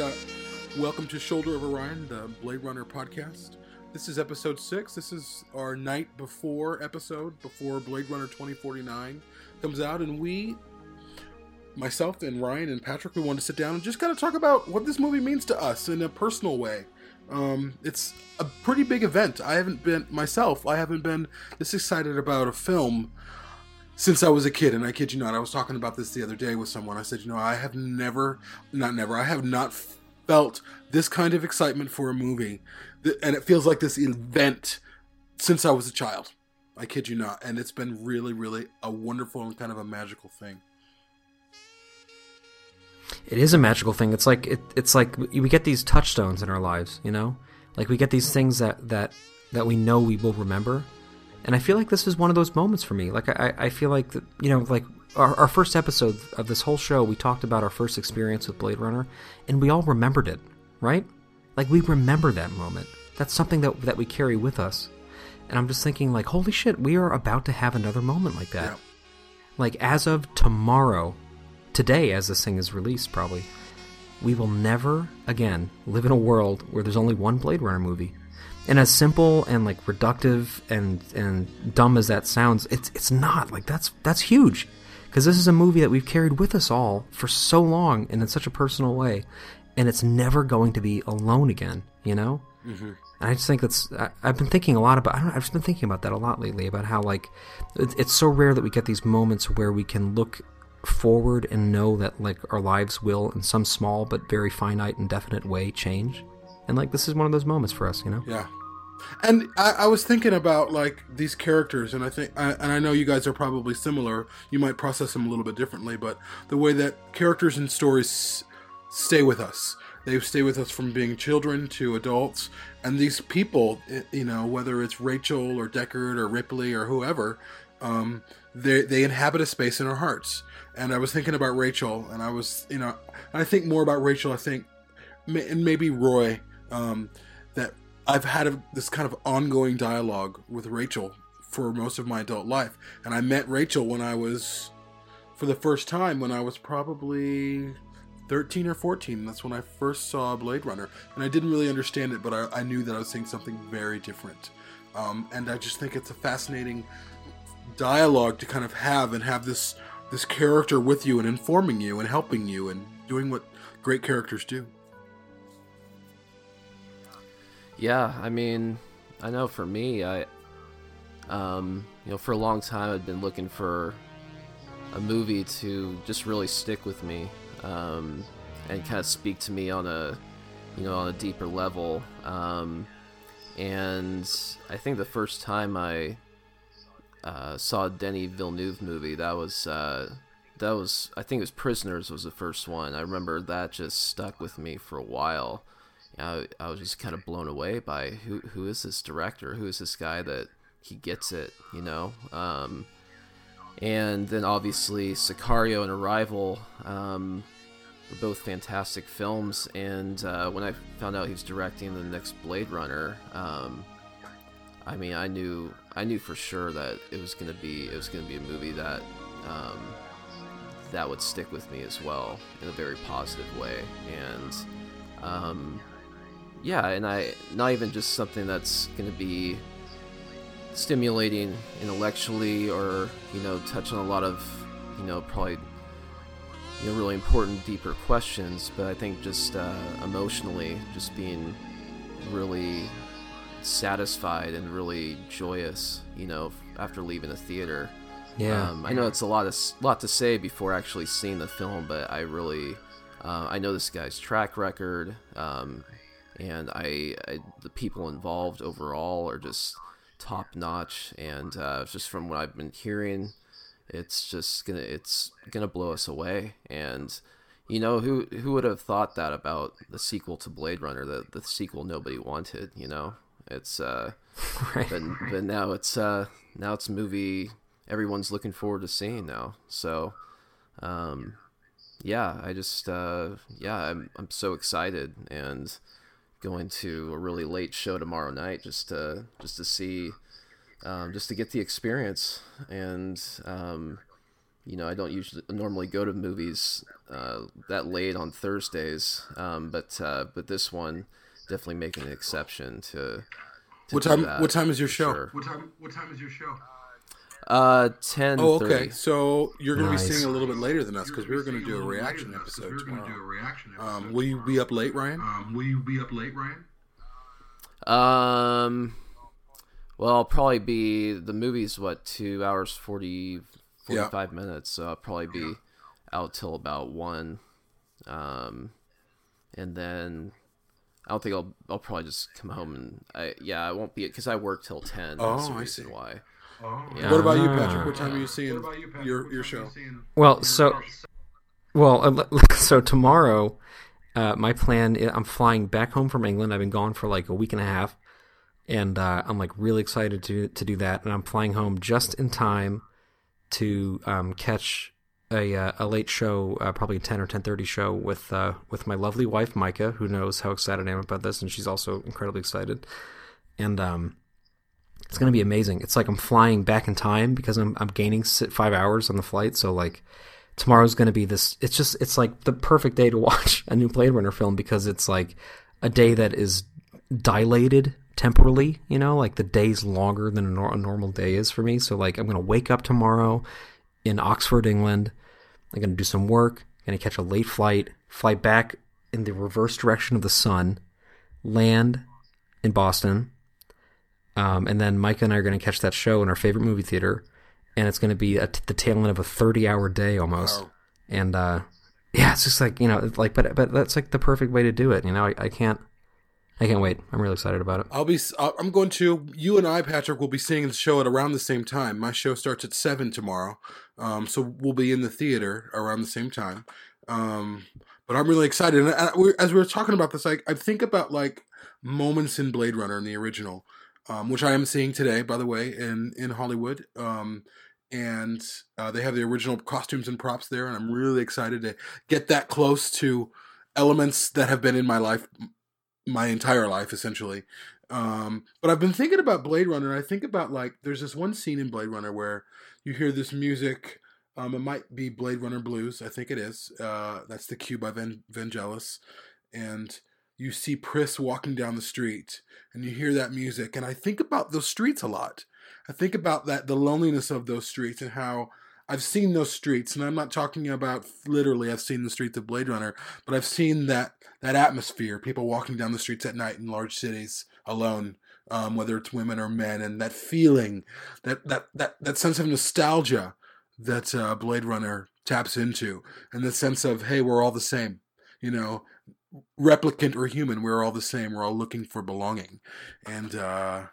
Uh, welcome to Shoulder of Orion, the Blade Runner podcast. This is episode six. This is our night before episode, before Blade Runner 2049 comes out. And we, myself and Ryan and Patrick, we wanted to sit down and just kind of talk about what this movie means to us in a personal way. Um, it's a pretty big event. I haven't been, myself, I haven't been this excited about a film since I was a kid, and I kid you not, I was talking about this the other day with someone. I said, you know, I have never, not never, I have not felt this kind of excitement for a movie, and it feels like this event since I was a child. I kid you not, and it's been really, really a wonderful and kind of a magical thing. It is a magical thing. It's like it, it's like we get these touchstones in our lives, you know, like we get these things that that that we know we will remember and I feel like this is one of those moments for me. Like I, I feel like you know, like our, our first episode of this whole show, we talked about our first experience with Blade Runner, and we all remembered it, right? Like we remember that moment. That's something that that we carry with us. And I'm just thinking, like, holy shit, we are about to have another moment like that. Yeah. Like as of tomorrow, today, as this thing is released, probably, we will never again live in a world where there's only one Blade Runner movie and as simple and like reductive and and dumb as that sounds, it's it's not like that's that's huge because this is a movie that we've carried with us all for so long and in such a personal way, and it's never going to be alone again. You know. Mm-hmm. And I just think that's I, have been thinking a lot about. I don't. I've just been thinking about that a lot lately about how like it, it's so rare that we get these moments where we can look forward and know that like our lives will in some small but very finite and definite way change and like this is one of those moments for us you know yeah and I, I, was thinking about like these characters, and I think, I, and I know you guys are probably similar. You might process them a little bit differently, but the way that characters and stories stay with us, they stay with us from being children to adults, and these people, you know, whether it's Rachel or Deckard or Ripley or whoever, um, they they inhabit a space in our hearts. And I was thinking about Rachel, and I was, you know, I think more about Rachel. I think, and maybe Roy. Um, that I've had a, this kind of ongoing dialogue with Rachel for most of my adult life. And I met Rachel when I was, for the first time, when I was probably 13 or 14. That's when I first saw Blade Runner. And I didn't really understand it, but I, I knew that I was seeing something very different. Um, and I just think it's a fascinating dialogue to kind of have and have this this character with you and informing you and helping you and doing what great characters do. Yeah, I mean, I know for me, I, um, you know, for a long time I'd been looking for a movie to just really stick with me, um, and kind of speak to me on a, you know, on a deeper level. Um, and I think the first time I uh, saw a Denis Villeneuve movie, that was uh, that was I think it was Prisoners was the first one. I remember that just stuck with me for a while. I, I was just kind of blown away by who who is this director? Who is this guy that he gets it? You know. Um, and then obviously Sicario and Arrival um, were both fantastic films. And uh, when I found out he was directing the next Blade Runner, um, I mean, I knew I knew for sure that it was gonna be it was gonna be a movie that um, that would stick with me as well in a very positive way. And um, yeah, and I not even just something that's going to be stimulating intellectually or you know touch on a lot of you know probably you know really important deeper questions but i think just uh, emotionally just being really satisfied and really joyous you know after leaving the theater. Yeah. Um, i know it's a lot of lot to say before actually seeing the film but i really uh, i know this guy's track record um, and I, I, the people involved overall are just top notch. And uh, just from what I've been hearing it's just gonna it's gonna blow us away. And you know who who would have thought that about the sequel to Blade Runner the the sequel nobody wanted you know? It's uh right. but, but now it's uh now it's a movie everyone's looking forward to seeing now. So um yeah I just uh yeah I'm I'm so excited. And going to a really late show tomorrow night just to just to see um, just to get the experience and um, you know, I don't usually normally go to movies uh, that late on Thursdays, um, but uh, but this one definitely making an exception to. to What time? that, What time is your show? sure. What time? What time is your show? Uh, ten. Oh, okay. So you're going to Nice. be seeing a little bit later than us because we were going to do a reaction We're episode going to do a reaction episode. Um, will you be up late, Ryan? Um, will you be up late, Ryan? Um, well, I'll probably be the movie's what two hours 40, 45 minutes, so I'll probably be out till about one, um, and then I don't think I'll I'll probably just come home and I yeah I won't be because I work till ten. That's Oh, the I see. why. Oh. Yeah. What about you, Ah. Patrick? What time are you seeing you, your your time are you show? Well, so well, uh, so tomorrow, uh, my plan. i- I'm flying back home from England. I've been gone for like a week and a half, and uh, I'm like really excited to to do that. And I'm flying home just in time to um, catch a uh, a late show, uh, probably a ten or ten thirty show with uh, with my lovely wife Micah, who knows how excited I am about this, and she's also incredibly excited. And um, it's gonna be amazing. It's like I'm flying back in time because I'm I'm gaining five hours on the flight. So like tomorrow's gonna be this. It's just it's like the perfect day to watch a new Blade Runner film because it's like a day that is dilated temporally. You know, like the day's longer than a, nor- a normal day is for me. So like I'm gonna wake up tomorrow in Oxford, England. I'm gonna do some work. Gonna catch a late flight, fly back in the reverse direction of the sun, land in Boston, um, and then Micah and I are gonna catch that show in our favorite movie theater, and it's gonna be at the tail end of a 30-hour day almost. Wow. And uh, yeah, it's just like you know, like but but that's like the perfect way to do it. You know, I, I can't. I can't wait. I'm really excited about it. I'll be. uh, I'm going to. You and I, Patrick, will be seeing the show at around the same time. My show starts at seven tomorrow, um, so we'll be in the theater around the same time. Um, but I'm really excited. And I, as we were talking about this, like I think about like moments in Blade Runner in the original, um, which I am seeing today, by the way, in in Hollywood. Um, and uh, they have the original costumes and props there, and I'm really excited to get that close to elements that have been in my life my entire life essentially. Um, but I've been thinking about Blade Runner. I think about like there's this one scene in Blade Runner where you hear this music. Um, it might be Blade Runner Blues. I think it is. Uh, that's the cue by Van- Vangelis, and you see Pris walking down the street, and you hear that music. And I think about those streets a lot. I think about that the loneliness of those streets and how I've seen those streets, and I'm not talking about literally. I've seen the streets of Blade Runner, but I've seen that that atmosphere. People walking down the streets at night in large cities alone, um, whether it's women or men, and that feeling, that that that that sense of nostalgia that uh, Blade Runner taps into, and the sense of hey, we're all the same, you know, replicant or human, we're all the same. We're all looking for belonging, and uh,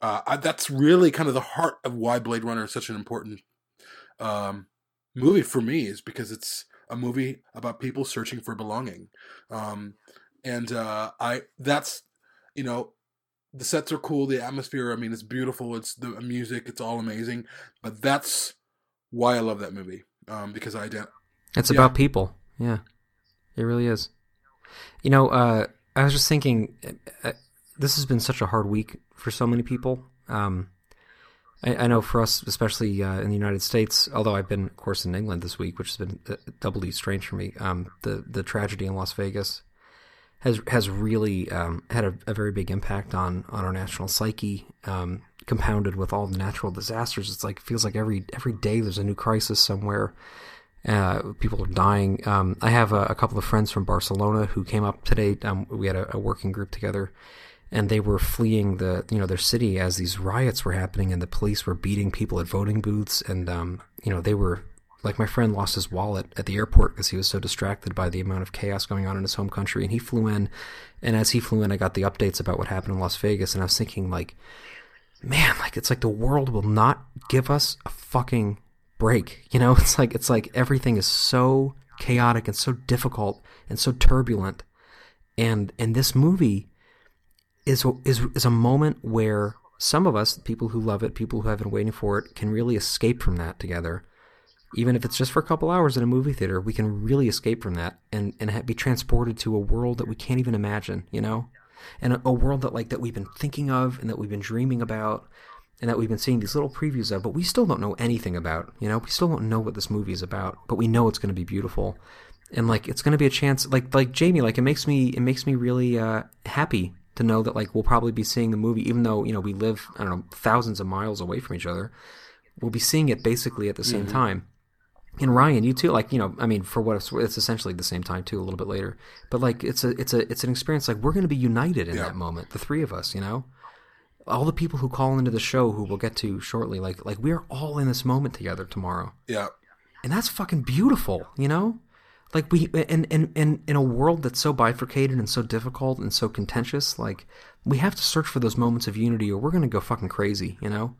uh, I, that's really kind of the heart of why Blade Runner is such an important um, movie for me is because it's a movie about people searching for belonging, um, and uh, I that's you know the sets are cool, the atmosphere. I mean, it's beautiful. It's the music. It's all amazing. But that's why I love that movie um, because I ident- It's Yeah. about people. Yeah, it really is. You know, uh, I was just thinking, uh, this has been such a hard week for so many people. Um, I, I know for us, especially uh, in the United States, although I've been, of course, in England this week, which has been uh, doubly strange for me. Um, the the tragedy in Las Vegas has has really um, had a, a very big impact on on our national psyche. Um, compounded with all the natural disasters, it's like feels like every every day there's a new crisis somewhere. Uh, people are dying. Um, I have a, a couple of friends from Barcelona who came up today. Um, we had a, a working group together, and they were fleeing the you know their city as these riots were happening, and the police were beating people at voting booths, and um, you know they were like my friend lost his wallet at the airport because he was so distracted by the amount of chaos going on in his home country, and he flew in, and as he flew in, I got the updates about what happened in Las Vegas, and I was thinking like, man, like it's like the world will not give us a fucking break. You know, it's like it's like everything is so chaotic and so difficult and so turbulent. And and this movie is is is a moment where some of us, people who love it, people who have been waiting for it, can really escape from that together. Even if it's just for a couple hours in a movie theater, we can really escape from that and and be transported to a world that we can't even imagine. You know, and a, world that like that we've been thinking of and that we've been dreaming about and that we've been seeing these little previews of, but we still don't know anything about. You know, we still don't know what this movie is about, but we know it's going to be beautiful, and like it's going to be a chance. Like like Jamie, like it makes me it makes me really uh, happy to know that like we'll probably be seeing the movie, even though you know we live I don't know thousands of miles away from each other. We'll be seeing it basically at the same time. And Ryan, you too, like you know, I mean, for what it's, it's essentially the same time too, a little bit later. But like, it's a, it's a, it's an experience. Like we're going to be united in Yeah. that moment, the three of us. You know, all the people who call into the show, who we'll get to shortly. Like, like we're all in this moment together tomorrow, Yeah. and that's fucking beautiful. You know, like we, and in and in a world that's so bifurcated and so difficult and so contentious, like we have to search for those moments of unity, or we're going to go fucking crazy. You know,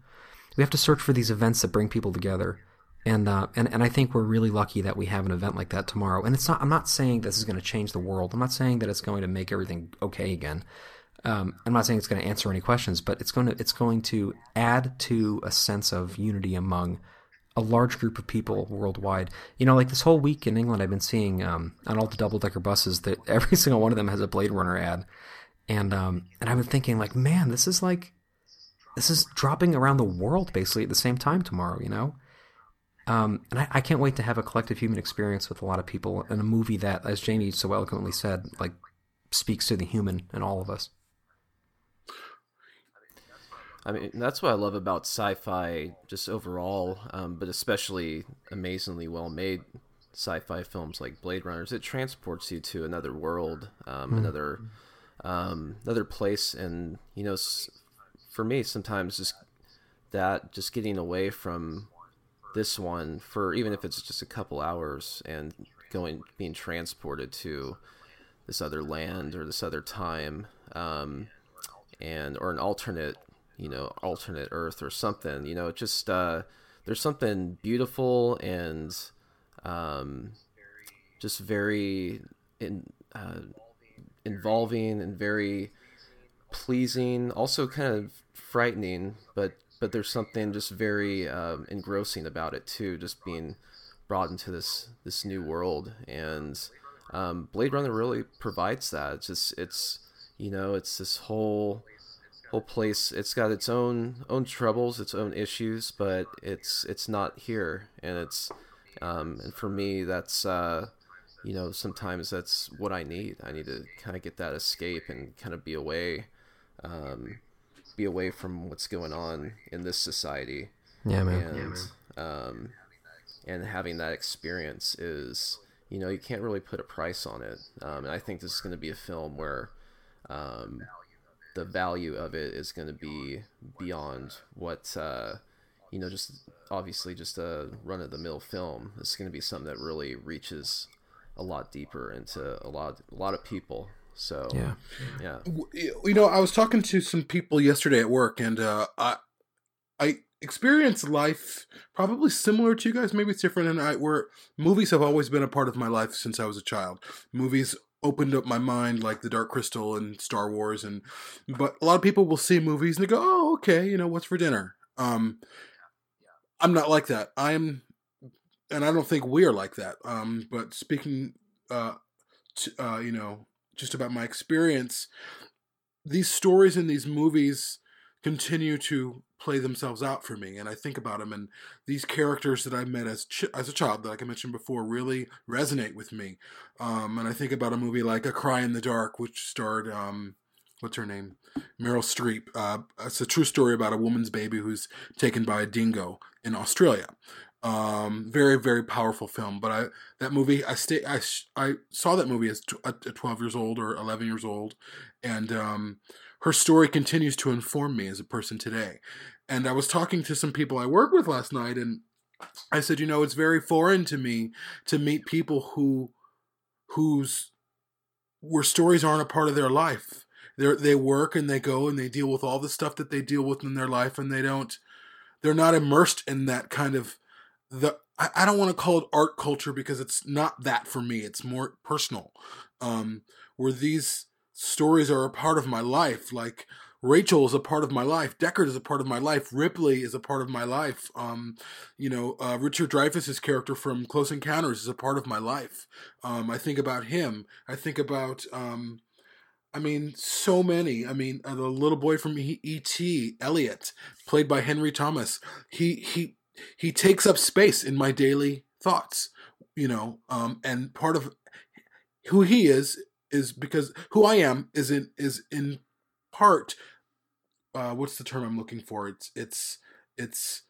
we have to search for these events that bring people together and uh, and and I think we're really lucky that we have an event like that tomorrow. And it's not. I'm not saying this is going to change the world. I'm not saying that it's going to make everything okay again. Um, I'm not saying it's going to answer any questions, but it's going to it's going to add to a sense of unity among a large group of people worldwide. You know, like this whole week in England, I've been seeing um, on all the double decker buses that every single one of them has a Blade Runner ad, and um, and I've been thinking like, man, this is like this is dropping around the world basically at the same time tomorrow. You know. Um, and I, I can't wait to have a collective human experience with a lot of people in a movie that, as Jamie so eloquently said, like speaks to the human in all of us. I mean, that's what I love about sci-fi, just overall, um, but especially amazingly well-made sci-fi films like Blade Runners. It transports you to another world, um, another um, another place, and you know, for me, sometimes just that, just getting away from this one for even if it's just a couple hours and going, being transported to this other land or this other time, um, and or an alternate you know alternate earth or something you know it just uh there's something beautiful and um just very in uh involving and very pleasing also kind of frightening but but there's something just very um, engrossing about it too just being brought into this this new world. And um, blade runner really provides that. It's just it's you know it's this whole whole place it's got its own own troubles its own issues but it's it's not here. And it's um and for me that's uh you know sometimes that's what i need. I need to kind of get that escape and kind of be away um be away from what's going on in this society. Yeah, man. and um, and having that experience is you know you can't really put a price on it. Um, and I think this is going to be a film where um, the value of it is going to be beyond what uh, you know just obviously just a run of the mill film it's going to be something that really reaches a lot deeper into a lot a lot of people so Yeah. yeah you know, I was talking to some people yesterday at work, and uh, I I experienced life probably similar to you guys. Maybe it's different. And I where movies have always been a part of my life since I was a child. Movies opened up my mind like the Dark Crystal and Star Wars, and but a lot of people will see movies and they go, "Oh, okay, you know, what's for dinner?" Um, I'm not like that. I'm, and I don't think we are like that. Um, but speaking, uh, to, uh, you know, just about my experience, these stories in these movies continue to play themselves out for me, and I think about them, and these characters that I met as ch- as a child, like I mentioned before, really resonate with me. Um, and I think about a movie like A Cry in the Dark, which starred um, what's her name, Meryl Streep. Uh, it's a true story about a woman's baby who's taken by a dingo in Australia. Um, very very powerful film. But I that movie I stay I I saw that movie as tw- at at twelve years old or eleven years old, and um, her story continues to inform me as a person today. And I was talking to some people I work with last night, and I said, you know, it's very foreign to me to meet people who whose where stories aren't a part of their life. They they work and they go and they deal with all the stuff that they deal with in their life, and they don't. They're not immersed in that kind of the. I, I don't want to call it art culture because it's not that for me. It's more personal. Um, where these stories are a part of my life, like Rachel is a part of my life. Deckard is a part of my life. Ripley is a part of my life. Um, you know, uh, Richard Dreyfuss's character from Close Encounters is a part of my life. Um, I think about him. I think about um, I mean, so many. I mean, uh, the little boy from E.T., Elliot, played by Henry Thomas. He he he takes up space in my daily thoughts. You know, um, and part of who he is is because who I am is in is in part. Uh, what's the term I'm looking for? It's it's it's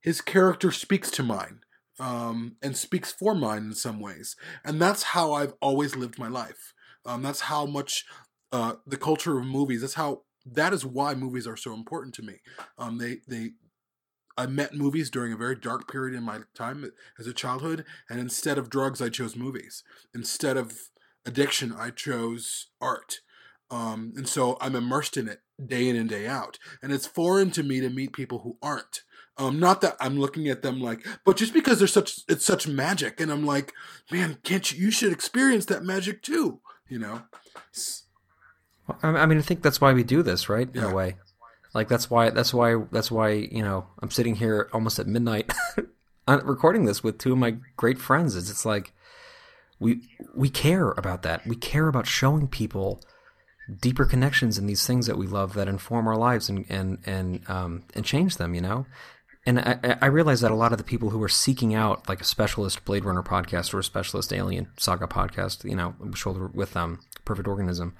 his character speaks to mine um, and speaks for mine in some ways, and that's how I've always lived my life. Um, that's how much uh, the culture of movies. That's how that is why movies are so important to me. Um, they they I met movies during a very dark period in my time as a childhood, and instead of drugs, I chose movies. Instead of addiction, I chose art. Um, and so I'm immersed in it day in and day out. And it's foreign to me to meet people who aren't. Um, not that I'm looking at them like, but just because there's such it's such magic, and I'm like, man, can't you? You should experience that magic too. You know. Well, I mean, I think that's why we do this, right? In Yeah. a way, like that's why that's why that's why you know I'm sitting here almost at midnight, recording this with two of my great friends. Is it's like we we care about that. We care about showing people deeper connections in these things that we love that inform our lives and and and um and change them. You know. And I, I- realize that a lot of the people who are seeking out like a specialist Blade Runner podcast or a specialist Alien Saga podcast, you know, shoulder with um, Perfect Organism,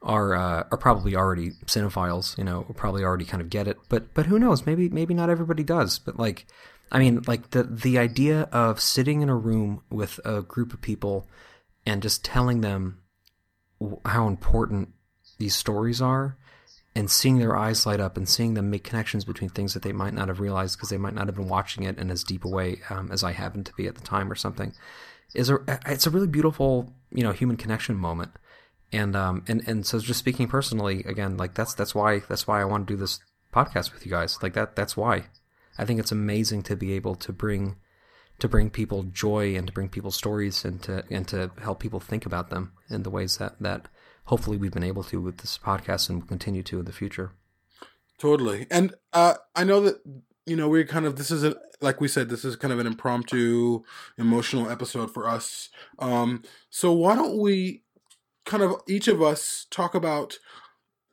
are uh, are probably already cinephiles, you know, probably already kind of get it. But but who knows? Maybe maybe not everybody does. But like, I mean, like the the idea of sitting in a room with a group of people and just telling them how important these stories are and seeing their eyes light up and seeing them make connections between things that they might not have realized because they might not have been watching it in as deep a way um, as I happened to be at the time or something is a it's a really beautiful you know human connection moment. And um and and so just speaking personally again like that's that's why that's why I want to do this podcast with you guys. Like that that's why I think it's amazing to be able to bring to bring people joy and to bring people stories and to and to help people think about them in the ways that that hopefully we've been able to with this podcast and will continue to in the future. Totally. And uh, I know that, you know, we're kind of, this is, a, like we said, this is kind of an impromptu, emotional episode for us. Um, so why don't we kind of, each of us, talk about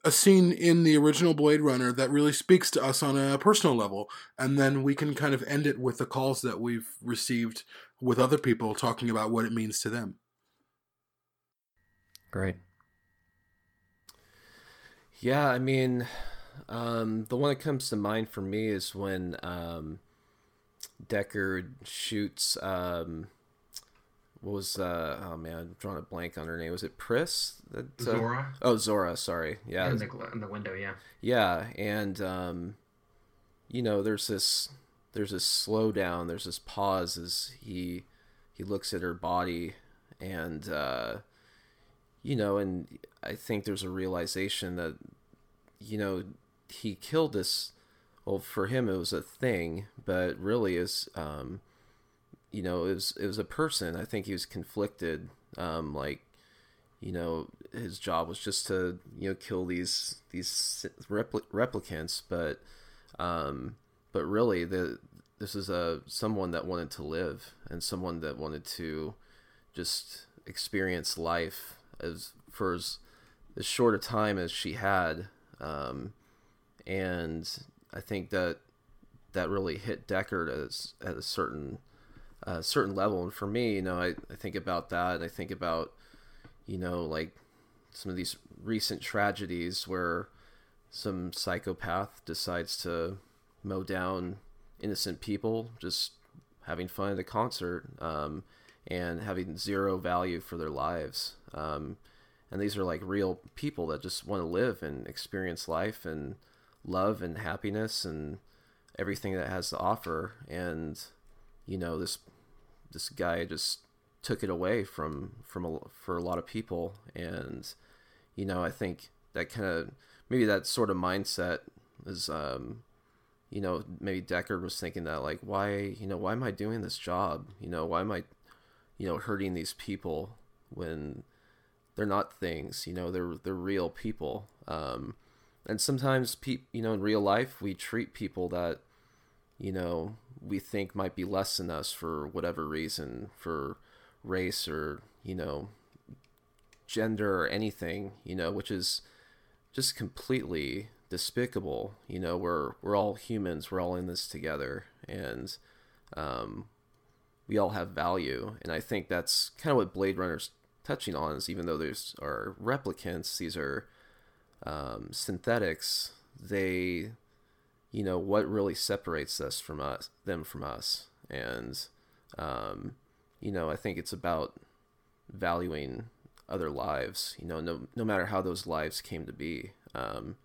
a scene in the original Blade Runner that really speaks to us on a personal level. And then we can kind of end it with the calls that we've received with other people talking about what it means to them. Great. Yeah, I mean, um, the one that comes to mind for me is when um, Deckard shoots. Um, what was uh, oh man, I'm drawing a blank on her name. Was it Pris? That, uh, Zhora? Oh, Zhora. Sorry. Yeah. in the, in the window, yeah. Yeah, and um, you know, there's this there's this slowdown, there's this pause as he he looks at her body, and uh, you know, and I think there's a realization that you know he killed this. Well, for him it was a thing, but really is um, you know it was it was a person. I think he was conflicted, um, like you know his job was just to you know kill these these repli- replicants but um but really the this is a someone that wanted to live and someone that wanted to just experience life as for as, as short a time as she had um and i think that that really hit deckard as at a certain a certain level and for me you know I, I think about that i think about you know, like some of these recent tragedies where some psychopath decides to mow down innocent people just having fun at a concert um, and having zero value for their lives. Um, and these are like real people that just want to live and experience life and love and happiness and everything that has to offer. And you know, this this guy just took it away from from a, for a lot of people. And you know i think that kind of maybe that sort of mindset is um you know maybe deckard was thinking that like why you know why am i doing this job? You know why am i you know hurting these people when they're not things you know they're they're real people? Um and sometimes pe- you know in real life we treat people that you know we think might be less than us for whatever reason for race or you know gender or anything, you know, which is just completely despicable. You know, we're we're all humans, we're all in this together, and um, we all have value. And I think that's kind of what Blade Runner's touching on is even though there's are replicants, these are um, synthetics. They, you know, what really separates us from us, them from us, and um, you know, I think it's about valuing other lives. You know, no no matter how those lives came to be. Um,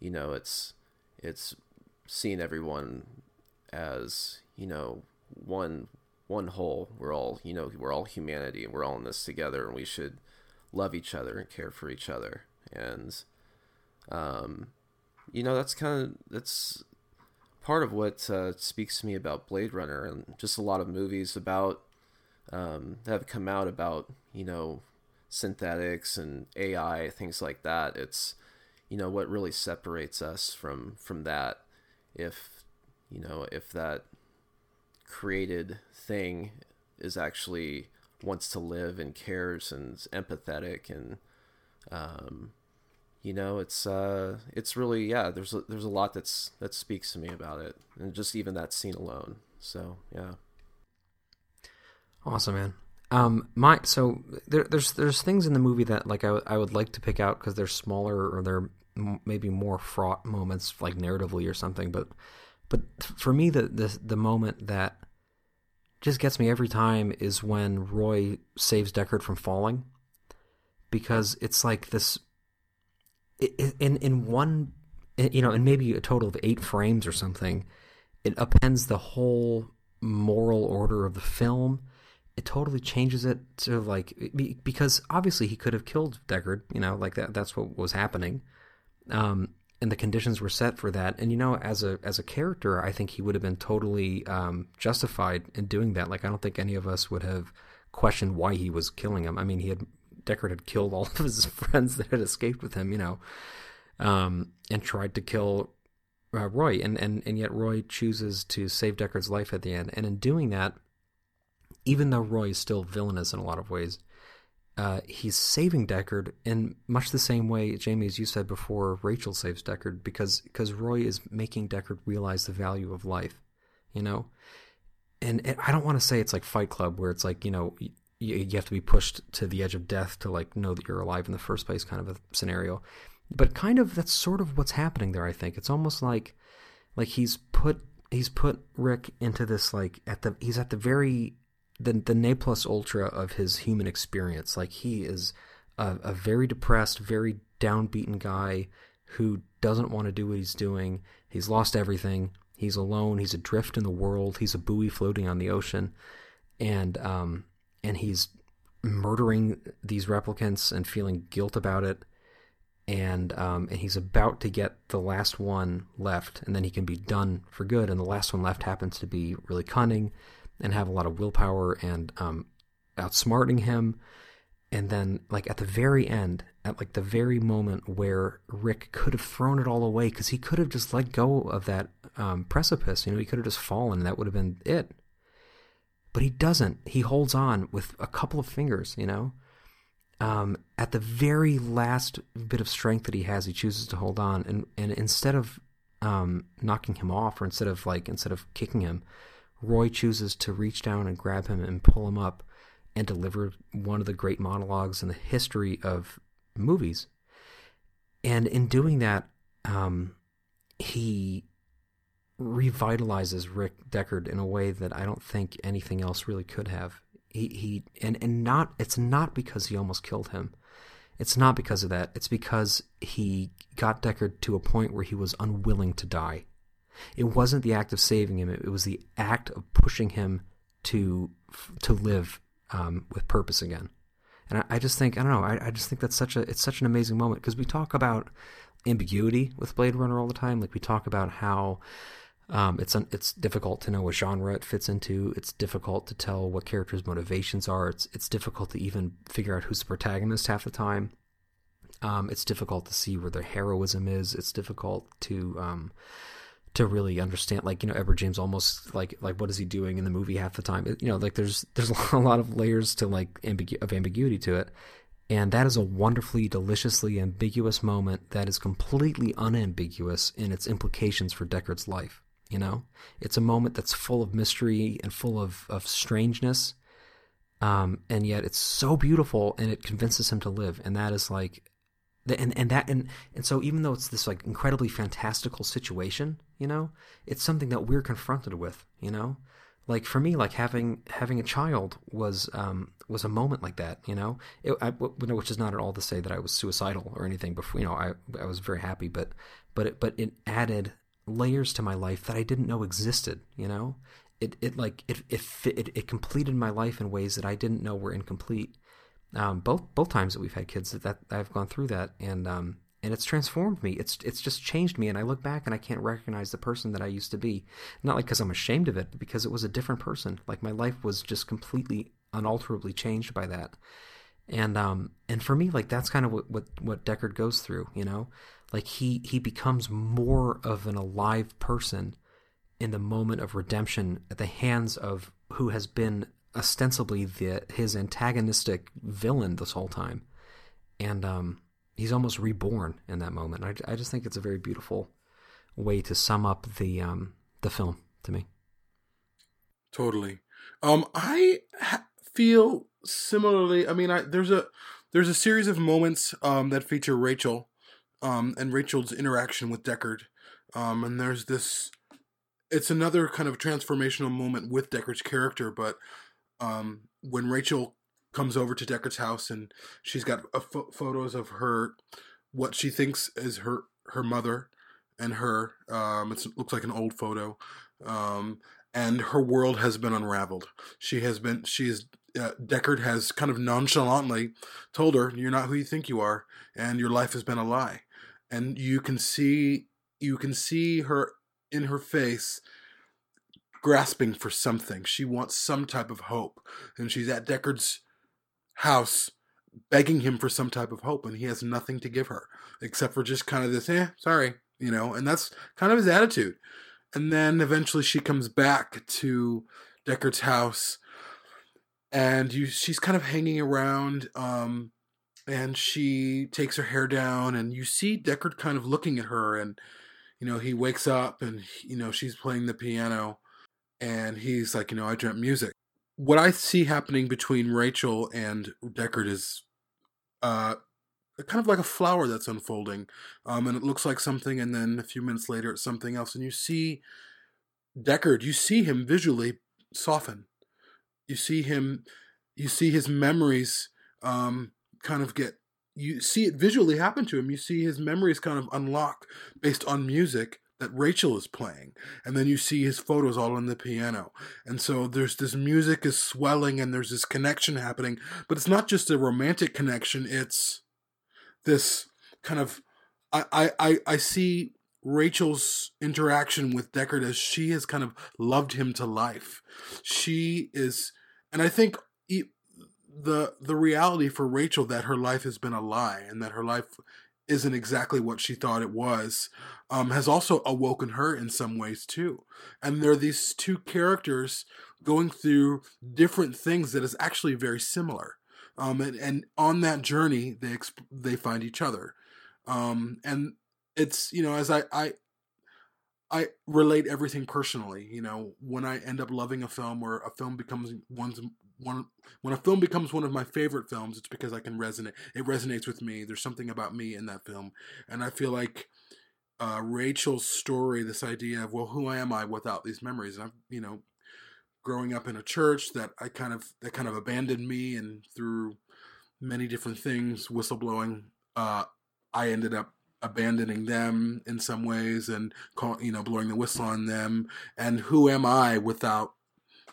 you know, it's it's seeing everyone as you know one one whole. We're all you know we're all humanity and we're all in this together, and we should love each other and care for each other. And um, you know that's kind of that's part of what uh, speaks to me about Blade Runner and just a lot of movies about um, that have come out about you know synthetics and AI things like that. It's you know what really separates us from from that if you know if that created thing is actually wants to live and cares and is empathetic and um, you know it's uh it's really yeah there's a, there's a lot that's that speaks to me about it and just even that scene alone. So yeah. Awesome man. Um my so there, there's there's things in the movie that like I, I would like to pick out because they're smaller or they're m- maybe more fraught moments like narratively or something but but for me the the the moment that just gets me every time is when Roy saves Deckard from falling because it's like this in in one you know in maybe a total of 8 frames or something it appends the whole moral order of the film it totally changes it to like because obviously he could have killed Deckard you know like that that's what was happening um and the conditions were set for that. And you know, as a as a character, I think he would have been totally um, justified in doing that. Like I don't think any of us would have questioned why he was killing him. I mean, he had Deckard had killed all of his friends that had escaped with him, you know, um, and tried to kill uh, Roy, and and and yet Roy chooses to save Deckard's life at the end. And in doing that, even though Roy is still villainous in a lot of ways, uh, he's saving Deckard in much the same way, Jamie, as you said before, Rachel saves Deckard because because Roy is making Deckard realize the value of life, you know. And, and I don't want to say it's like Fight Club where it's like you know you, you have to be pushed to the edge of death to like know that you're alive in the first place, kind of a scenario. But kind of that's sort of what's happening there. I think it's almost like like he's put he's put Rick into this like at the he's at the very the the ne plus ultra of his human experience. Like he is a, a very depressed, very downbeaten guy who doesn't want to do what he's doing. He's lost everything. He's alone. He's adrift in the world. He's a buoy floating on the ocean, and um, and he's murdering these replicants and feeling guilt about it. And um, and he's about to get the last one left, and then he can be done for good. And the last one left happens to be really cunning and have a lot of willpower and um, outsmarting him. And then, like at the very end, at like the very moment where Rick could have thrown it all away because he could have just let go of that um, precipice. You know, he could have just fallen, and that would have been it. But he doesn't. He holds on with a couple of fingers. You know, um, at the very last bit of strength that he has, he chooses to hold on, and and instead of um, knocking him off, or instead of like instead of kicking him, Roy chooses to reach down and grab him and pull him up and deliver one of the great monologues in the history of movies. And in doing that, um, he revitalizes Rick Deckard in a way that I don't think anything else really could have. He he and and not it's not because he almost killed him. It's not because of that. It's because he got Deckard to a point where he was unwilling to die. It wasn't the act of saving him; it was the act of pushing him to to live um, with purpose again. And I, I, just think I don't know. I, I just think that's such a it's such an amazing moment because we talk about ambiguity with Blade Runner all the time. Like we talk about how um, it's it's difficult to know what genre it fits into. It's difficult to tell what characters' motivations are. It's it's difficult to even figure out who's the protagonist half the time. Um, it's difficult to see where their heroism is. It's difficult to um, to really understand like you know Edward James Olmos like like what is he doing in the movie half the time you know like there's there's a lot of layers to like ambigu- of ambiguity to it And that is a wonderfully, deliciously ambiguous moment that is completely unambiguous in its implications for Deckard's life. You know, it's a moment that's full of mystery and full of, of strangeness. Um, and yet it's so beautiful and it convinces him to live. And that is like, and, and that, and, and so even though it's this like incredibly fantastical situation, you know, it's something that we're confronted with, you know, like for me, like having, having a child was, um, was a moment like that, you know, it, I, which is not at all to say that I was suicidal or anything before, you know, I, I was very happy, but, but it, but it added layers to my life that I didn't know existed. You know, it it like it it it, it completed my life in ways that I didn't know were incomplete. Um, both both times that we've had kids that, that I've gone through that and um and it's transformed me. It's it's just changed me, and I look back and I can't recognize the person that I used to be. Not like because I'm ashamed of it, but because it was a different person. Like my life was just completely unalterably changed by that. And um and for me, like that's kind of what what, what Deckard goes through. You know, like he he becomes more of an alive person in the moment of redemption at the hands of who has been ostensibly the his antagonistic villain this whole time. And um, he's almost reborn in that moment. I, I just think it's a very beautiful way to sum up the um, the film to me. Totally. Um i ha- feel similarly i mean I, there's a there's a series of moments um, that feature rachel um, and Rachel's interaction with Deckard. Um, and there's this, it's another kind of transformational moment with Deckard's character. But um, when Rachel comes over to Deckard's house and she's got fo- photos of her, what she thinks is her her mother and her. Um, it looks like an old photo. Um, and her world has been unraveled. She has been, she's, uh, Deckard has kind of nonchalantly told her, You're not who you think you are, and your life has been a lie and you can see you can see her in her face grasping for something. She wants some type of hope, and she's at Deckard's house begging him for some type of hope, and he has nothing to give her except for just kind of this, eh, sorry, you know, and that's kind of his attitude. And then eventually she comes back to Deckard's house, and you she's kind of hanging around. Um, and she takes her hair down and you see Deckard kind of looking at her and you know he wakes up and you know she's playing the piano and he's like you know I dreamt music. What I see happening between Rachel and Deckard is uh kind of like a flower that's unfolding um and it looks like something and then a few minutes later it's something else and you see Deckard you see him visually soften. You see him you see his memories um kind of get you see it visually happen to him. You see his memories kind of unlock based on music that Rachel is playing. And then you see his photos all on the piano. And so there's this music is swelling and there's this connection happening. But it's not just a romantic connection, it's this kind of I I, I see Rachel's interaction with Deckard as she has kind of loved him to life. She is and I think the the reality for Rachel that her life has been a lie and that her life isn't exactly what she thought it was um, has also awoken her in some ways too. And there are these two characters going through different things that is actually very similar. Um, and, and on that journey, they exp- they find each other. Um, and it's you know as I, I I relate everything personally. You know, when I end up loving a film or a film becomes one's one when a film becomes one of my favorite films, it's because I can resonate. It resonates with me. There's something about me in that film, and I feel like uh, Rachel's story, this idea of well, who am I without these memories? And I'm, you know, growing up in a church that I kind of that kind of abandoned me, and through many different things, whistleblowing, uh, I ended up abandoning them in some ways and call, you know blowing the whistle on them and who am i without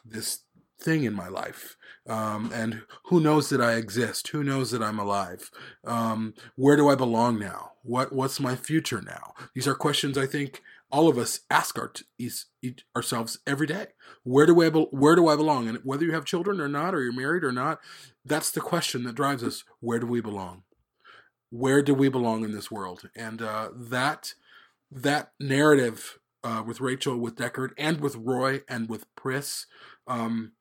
this thing in my life. Um, and who knows that I exist? Who knows that I'm alive? Um, where do I belong now? What What's my future now? These are questions I think all of us ask our each, ourselves every day. Where do I Where do I belong? And whether you have children or not, or you're married or not, that's the question that drives us. Where do we belong? Where do we belong in this world? And uh, that that narrative uh, with Rachel, with Deckard, and with Roy, and with Pris. Um,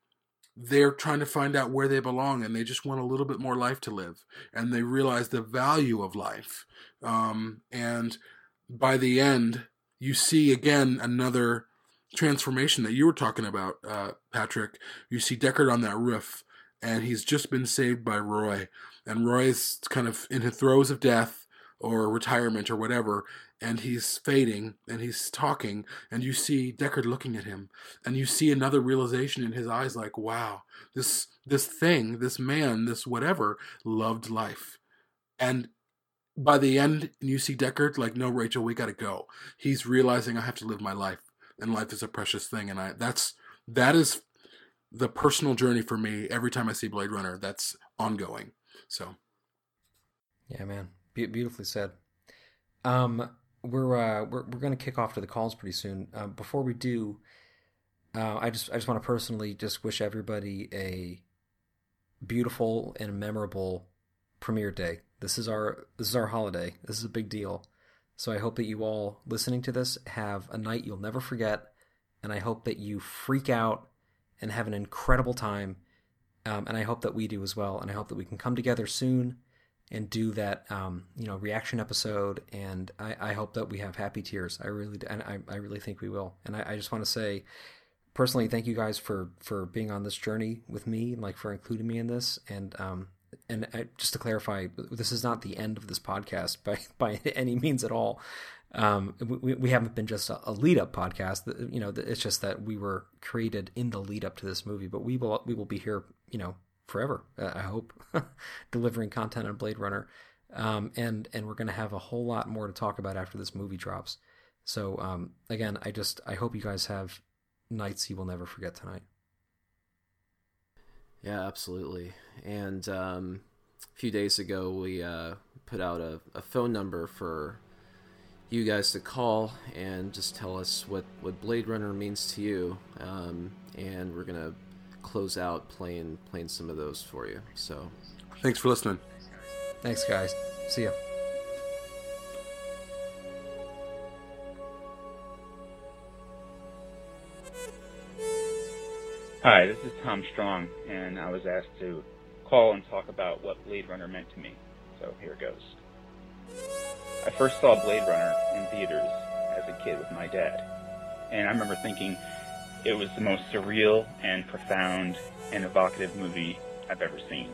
they're trying to find out where they belong and they just want a little bit more life to live and they realize the value of life um, and by the end you see again another transformation that you were talking about uh, patrick. You see deckard on that roof and he's just been saved by roy and roy is kind of in the throes of death or retirement or whatever and he's fading and he's talking and you see Deckard looking at him and you see another realization in his eyes like wow this this thing this man this whatever loved life. And by the end and you see Deckard like no Rachel we got to go. He's realizing I have to live my life and life is a precious thing and I that's that is the personal journey for me every time I see Blade Runner that's ongoing so. Yeah man Be- beautifully said um we're uh, we're we're going to kick off to the calls pretty soon. Uh, before we do, uh, I just I just want to personally just wish everybody a beautiful and memorable premiere day. This is our this is our holiday. This is a big deal. So I hope that you all listening to this have a night you'll never forget, and I hope that you freak out and have an incredible time. Um, and I hope that we do as well. And I hope that we can come together soon and do that um, you know reaction episode. And I, I, hope that we have happy tears. I really and i, I really think we will. And I, I, just want to say personally thank you guys for for being on this journey with me and like for including me in this. And um and I, just to clarify this is not the end of this podcast by by any means at all. Um, we, we haven't been just a, a lead up podcast. You know it's just that we were created in the lead up to this movie but we will we will be here you know forever. Uh, I hope delivering content on Blade Runner, um, and and we're going to have a whole lot more to talk about after this movie drops. So um, again, I just I hope you guys have nights you will never forget tonight. Yeah, absolutely. And um, a few days ago, we uh, put out a, a phone number for you guys to call and just tell us what, what Blade Runner means to you. Um, and we're gonna close out playing playing some of those for you. So, thanks for listening. Thanks, guys. See ya. Hi, this is Tom Strong, and I was asked to call and talk about what Blade Runner meant to me. So here it goes. I first saw Blade Runner in theaters as a kid with my dad, and I remember thinking, it was the most surreal and profound and evocative movie I've ever seen.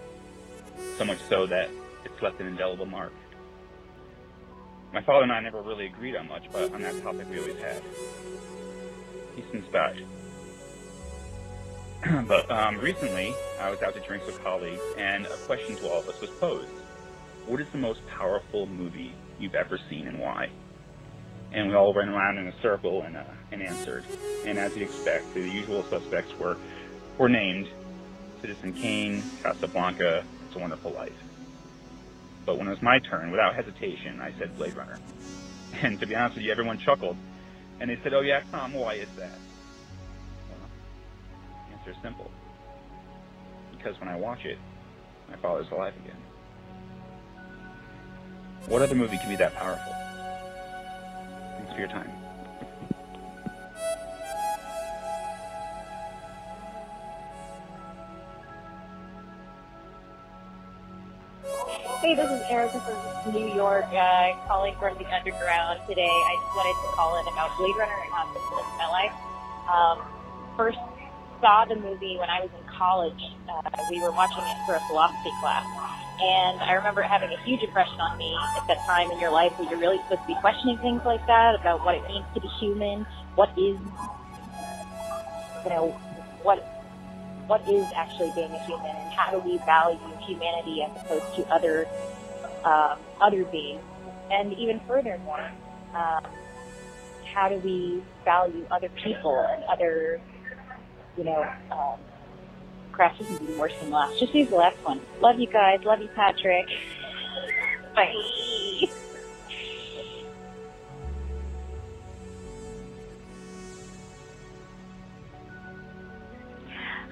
So much so that it's left an indelible mark. My father and I never really agreed on much, but on that topic we always had. He's since died. but um, recently, I was out to drinks with colleagues, and a question to all of us was posed. What is the most powerful movie you've ever seen and why? and we all ran around in a circle and, uh, and answered. And as you'd expect, the usual suspects were, were named Citizen Kane, Casablanca, It's a Wonderful Life. But when it was my turn, without hesitation, I said Blade Runner. And to be honest with you, everyone chuckled. And they said, oh yeah, Tom, why is that? Well, the answer is simple. Because when I watch it, my father's alive again. What other movie can be that powerful? Thanks for your time. Hey, this is Erica from New York, uh, calling from the underground today. I just wanted to call in about Blade Runner and how it's influenced my life. Um, first saw the movie when I was in college. Uh, we were watching it for a philosophy class. And I remember having a huge impression on me at that time in your life where you're really supposed to be questioning things like that about what it means to be human, what is, you know, what what is actually being a human, and how do we value humanity as opposed to other um, other beings, and even furthermore, um, how do we value other people and other, you know, um, crap, is even worse than last. Just use the last one. Love you guys. Love you, Patrick. Bye.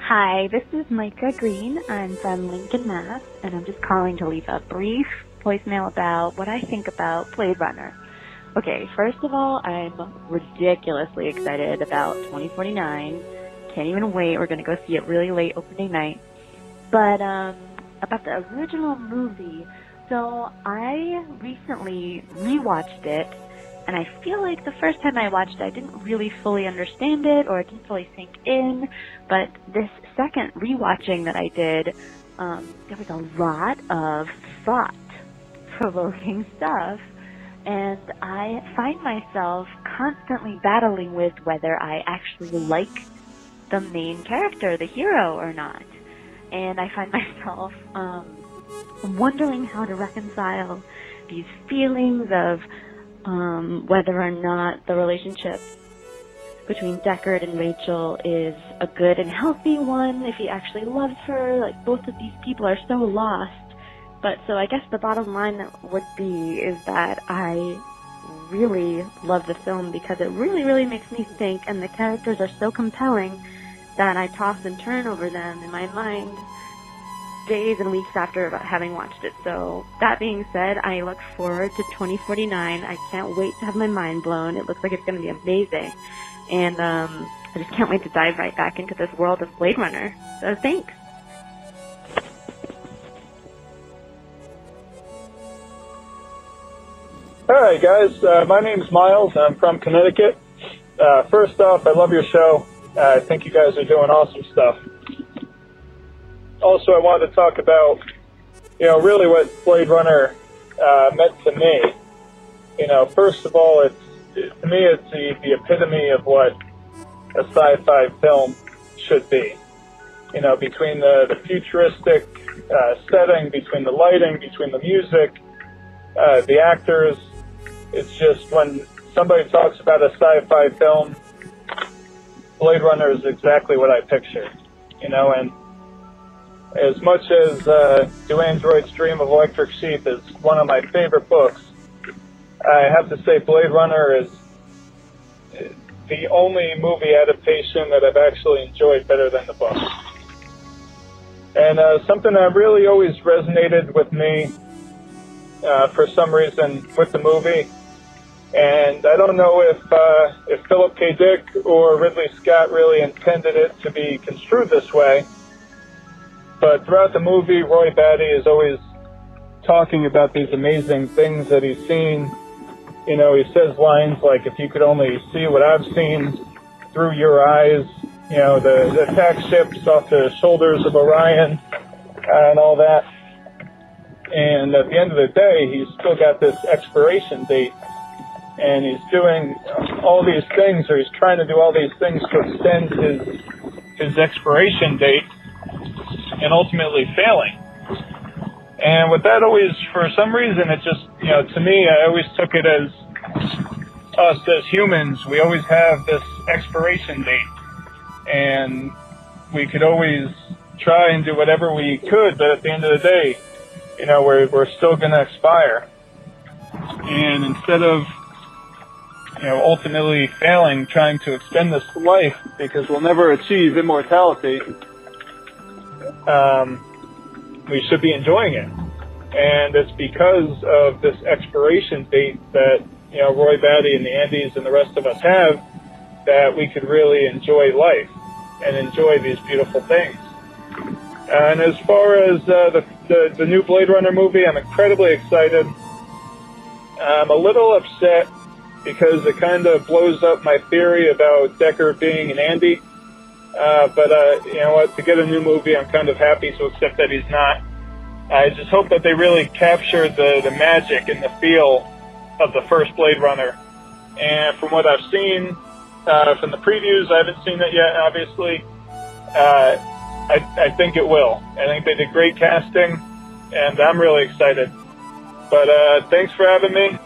Hi, this is Micah Green. I'm from Lincoln, Mass, and I'm just calling to leave a brief voicemail about what I think about Blade Runner. Okay, first of all, I'm ridiculously excited about 2049 can't even wait. We're going to go see it really late opening night. But um, about the original movie, so I recently rewatched it, and I feel like the first time I watched it, I didn't really fully understand it, or it didn't fully sink in. But this second rewatching that I did, um, there was a lot of thought-provoking stuff, and I find myself constantly battling with whether I actually like the main character, the hero, or not. And I find myself um, wondering how to reconcile these feelings of um, whether or not the relationship between Deckard and Rachel is a good and healthy one, if he actually loves her. Like, both of these people are so lost. But so I guess the bottom line would be is that I really love the film because it really, really makes me think, and the characters are so compelling that I toss and turn over them in my mind days and weeks after having watched it. So that being said, I look forward to 2049. I can't wait to have my mind blown. It looks like it's going to be amazing, and um, I just can't wait to dive right back into this world of Blade Runner. So thanks. Hi guys, uh, my name's Miles. I'm from Connecticut. Uh, first off, I love your show. Uh, I think you guys are doing awesome stuff. Also, I wanted to talk about, you know, really what Blade Runner uh, meant to me. You know, first of all, it's it, to me it's the, the epitome of what a sci-fi film should be. You know, between the, the futuristic uh, setting, between the lighting, between the music, uh, the actors, it's just when somebody talks about a sci-fi film, Blade Runner is exactly what I picture. You know, and as much as uh, Do Androids Dream of Electric Sheep is one of my favorite books, I have to say Blade Runner is the only movie adaptation that I've actually enjoyed better than the book. And uh, something that really always resonated with me uh, for some reason with the movie and I don't know if uh, if Philip K. Dick or Ridley Scott really intended it to be construed this way. But throughout the movie, Roy Batty is always talking about these amazing things that he's seen. You know, he says lines like, "If you could only see what I've seen through your eyes," you know, the, the attack ships off the shoulders of Orion uh, and all that. And at the end of the day, he's still got this expiration date and he's doing all these things, or he's trying to do all these things to extend his his expiration date, and ultimately failing. And with that, always for some reason, it just you know to me, I always took it as us as humans, we always have this expiration date, and we could always try and do whatever we could, but at the end of the day, you know, we're we're still going to expire. And instead of you know, ultimately failing trying to extend this life because we'll never achieve immortality, um, we should be enjoying it. And it's because of this expiration date that, you know, Roy Batty and the Andys and the rest of us have that we could really enjoy life and enjoy these beautiful things. And as far as uh, the, the, the new Blade Runner movie, I'm incredibly excited. I'm a little upset because it kind of blows up my theory about Deckard being an Andy. Uh, but uh, you know what? To get a new movie, I'm kind of happy to accept that he's not. I just hope that they really capture the the magic and the feel of the first Blade Runner. And from what I've seen uh, from the previews, I haven't seen it yet, obviously. Uh, I, I think it will. I think they did great casting, and I'm really excited. But uh, thanks for having me